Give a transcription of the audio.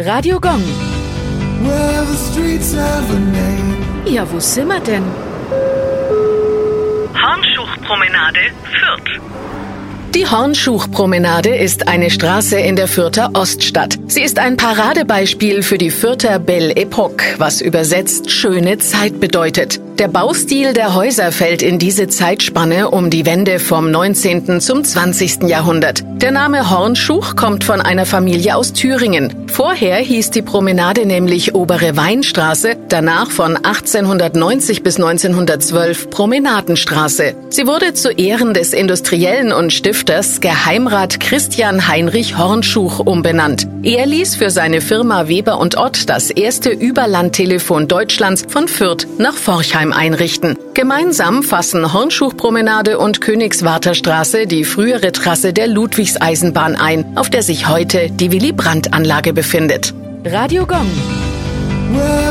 Radio Gong. Well, the streets have a name. Ja, wo sind wir denn? Hornschuchpromenade, Fürth. Die Hornschuchpromenade ist eine Straße in der Fürther Oststadt. Sie ist ein Paradebeispiel für die Fürther Belle Epoque, was übersetzt schöne Zeit bedeutet. Der Baustil der Häuser fällt in diese Zeitspanne um die Wende vom 19. zum 20. Jahrhundert. Der Name Hornschuch kommt von einer Familie aus Thüringen. Vorher hieß die Promenade nämlich Obere Weinstraße, danach von 1890 bis 1912 Promenadenstraße. Sie wurde zu Ehren des Industriellen und Stifters Geheimrat Christian Heinrich Hornschuch umbenannt. Er ließ für seine Firma Weber und Ott das erste Überlandtelefon Deutschlands von Fürth nach Forchheim einrichten. Gemeinsam fassen Hornschuchpromenade und Königswarterstraße die frühere Trasse der Ludwigseisenbahn ein, auf der sich heute die Willy-Brandt-Anlage befindet. Radio Gong. Well,